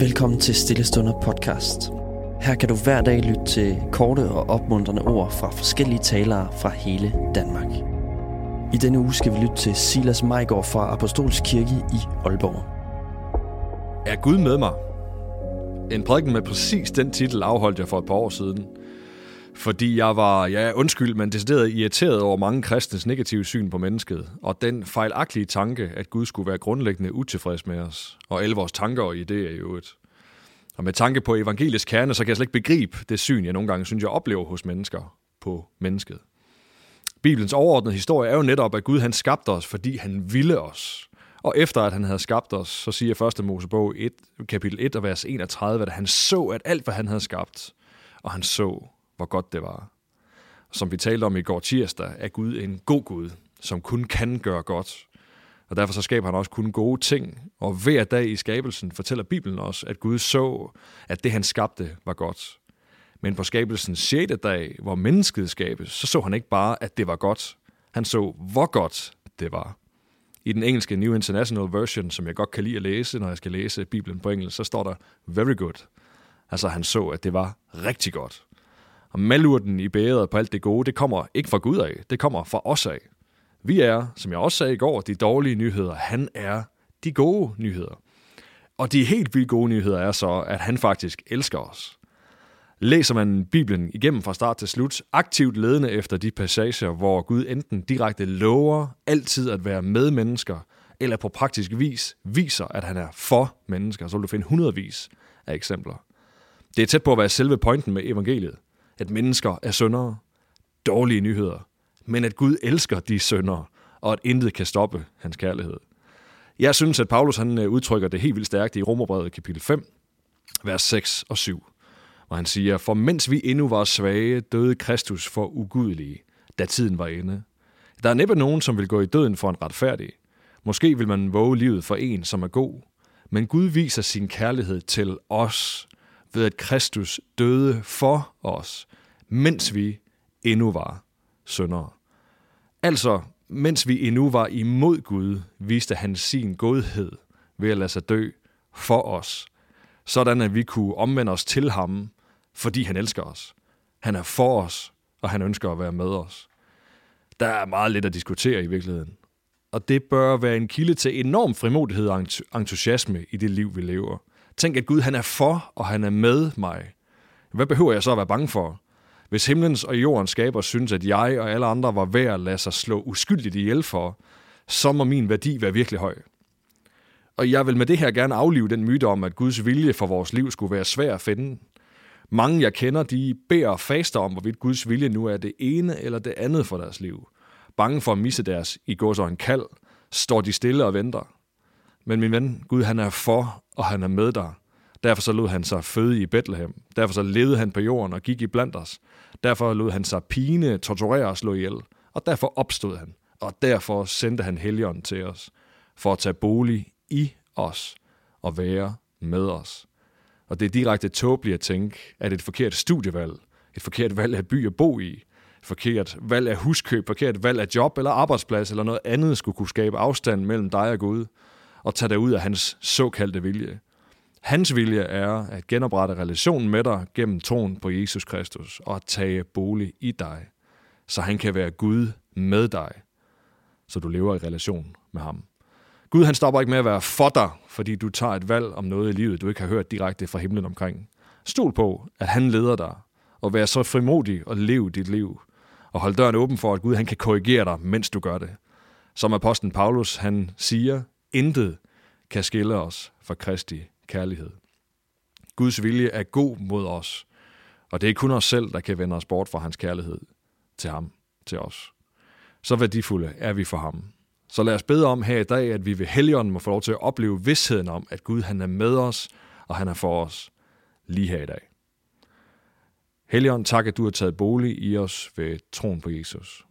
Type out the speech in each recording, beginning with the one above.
Velkommen til Stillestunder podcast. Her kan du hver dag lytte til korte og opmuntrende ord fra forskellige talere fra hele Danmark. I denne uge skal vi lytte til Silas Majgaard fra Apostolsk Kirke i Aalborg. Er Gud med mig? En prædiken med præcis den titel afholdt jeg for et par år siden. Fordi jeg var, ja undskyld, men decideret irriteret over mange kristnes negative syn på mennesket, og den fejlagtige tanke, at Gud skulle være grundlæggende utilfreds med os, og alle vores tanker og idéer i øvrigt. Og med tanke på evangelisk kerne, så kan jeg slet ikke begribe det syn, jeg nogle gange synes, jeg oplever hos mennesker på mennesket. Bibelens overordnede historie er jo netop, at Gud han skabte os, fordi han ville os. Og efter at han havde skabt os, så siger 1. Mosebog 1, kapitel 1 og vers 31, at han så, at alt, hvad han havde skabt, og han så, hvor godt det var. Som vi talte om i går tirsdag, er Gud en god Gud, som kun kan gøre godt. Og derfor så skaber han også kun gode ting. Og hver dag i skabelsen fortæller Bibelen os, at Gud så, at det han skabte var godt. Men på skabelsens 6. dag, hvor mennesket skabes, så så han ikke bare, at det var godt. Han så, hvor godt det var. I den engelske New International Version, som jeg godt kan lide at læse, når jeg skal læse Bibelen på engelsk, så står der very good. Altså han så, at det var rigtig godt. Og malurten i bæret på alt det gode, det kommer ikke fra Gud af, det kommer fra os af. Vi er, som jeg også sagde i går, de dårlige nyheder. Han er de gode nyheder. Og de helt vildt gode nyheder er så, at han faktisk elsker os. Læser man Bibelen igennem fra start til slut, aktivt ledende efter de passager, hvor Gud enten direkte lover altid at være med mennesker, eller på praktisk vis viser, at han er for mennesker, så vil du finde hundredvis af eksempler. Det er tæt på at være selve pointen med evangeliet. At mennesker er syndere, dårlige nyheder, men at Gud elsker de syndere, og at intet kan stoppe hans kærlighed. Jeg synes, at Paulus han øh, udtrykker det helt vildt stærkt i Romerbrevet kapitel 5, vers 6 og 7, hvor han siger, For mens vi endnu var svage, døde Kristus for ugudelige, da tiden var inde. Der er næppe nogen, som vil gå i døden for en retfærdig. Måske vil man våge livet for en, som er god. Men Gud viser sin kærlighed til os, ved at Kristus døde for os, mens vi endnu var syndere. Altså, mens vi endnu var imod Gud, viste han sin godhed ved at lade sig dø for os, sådan at vi kunne omvende os til ham, fordi han elsker os. Han er for os, og han ønsker at være med os. Der er meget lidt at diskutere i virkeligheden. Og det bør være en kilde til enorm frimodighed og entusiasme i det liv, vi lever. Tænk, at Gud han er for, og han er med mig. Hvad behøver jeg så at være bange for? Hvis himlens og jordens skaber synes, at jeg og alle andre var værd at lade sig slå uskyldigt ihjel for, så må min værdi være virkelig høj. Og jeg vil med det her gerne aflive den myte om, at Guds vilje for vores liv skulle være svær at finde. Mange jeg kender, de beder og faster om, hvorvidt Guds vilje nu er det ene eller det andet for deres liv. Bange for at misse deres i går så en kald, står de stille og venter. Men min ven, Gud han er for, og han er med dig. Derfor så lod han sig føde i Bethlehem. Derfor så levede han på jorden og gik i blandt os. Derfor lod han sig pine, torturere og slå ihjel. Og derfor opstod han. Og derfor sendte han helgen til os. For at tage bolig i os og være med os. Og det er direkte tåbeligt at tænke, at et forkert studievalg, et forkert valg af by at bo i, et forkert valg af huskøb, forkert valg af job eller arbejdsplads eller noget andet skulle kunne skabe afstand mellem dig og Gud og tage dig ud af hans såkaldte vilje. Hans vilje er at genoprette relationen med dig gennem troen på Jesus Kristus og at tage bolig i dig, så han kan være Gud med dig, så du lever i relation med ham. Gud han stopper ikke med at være for dig, fordi du tager et valg om noget i livet, du ikke har hørt direkte fra himlen omkring. Stol på, at han leder dig, og vær så frimodig og lev dit liv. Og hold døren åben for, at Gud han kan korrigere dig, mens du gør det. Som apostlen Paulus han siger, intet kan skille os fra Kristi kærlighed. Guds vilje er god mod os, og det er kun os selv, der kan vende os bort fra hans kærlighed til ham, til os. Så værdifulde er vi for ham. Så lad os bede om her i dag, at vi ved Helligånden må få lov til at opleve vidsheden om, at Gud han er med os, og han er for os lige her i dag. Helligånd, tak at du har taget bolig i os ved troen på Jesus.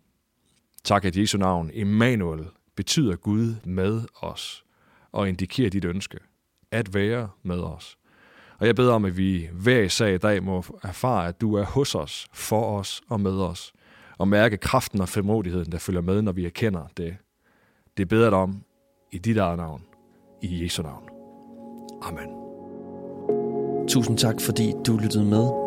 Tak at Jesu navn, Emmanuel, betyder Gud med os og indikerer dit ønske at være med os. Og jeg beder om, at vi hver især i dag må erfare, at du er hos os, for os og med os, og mærke kraften og frimodigheden, der følger med, når vi erkender det. Det beder dig om i dit eget navn, i Jesu navn. Amen. Tusind tak, fordi du lyttede med.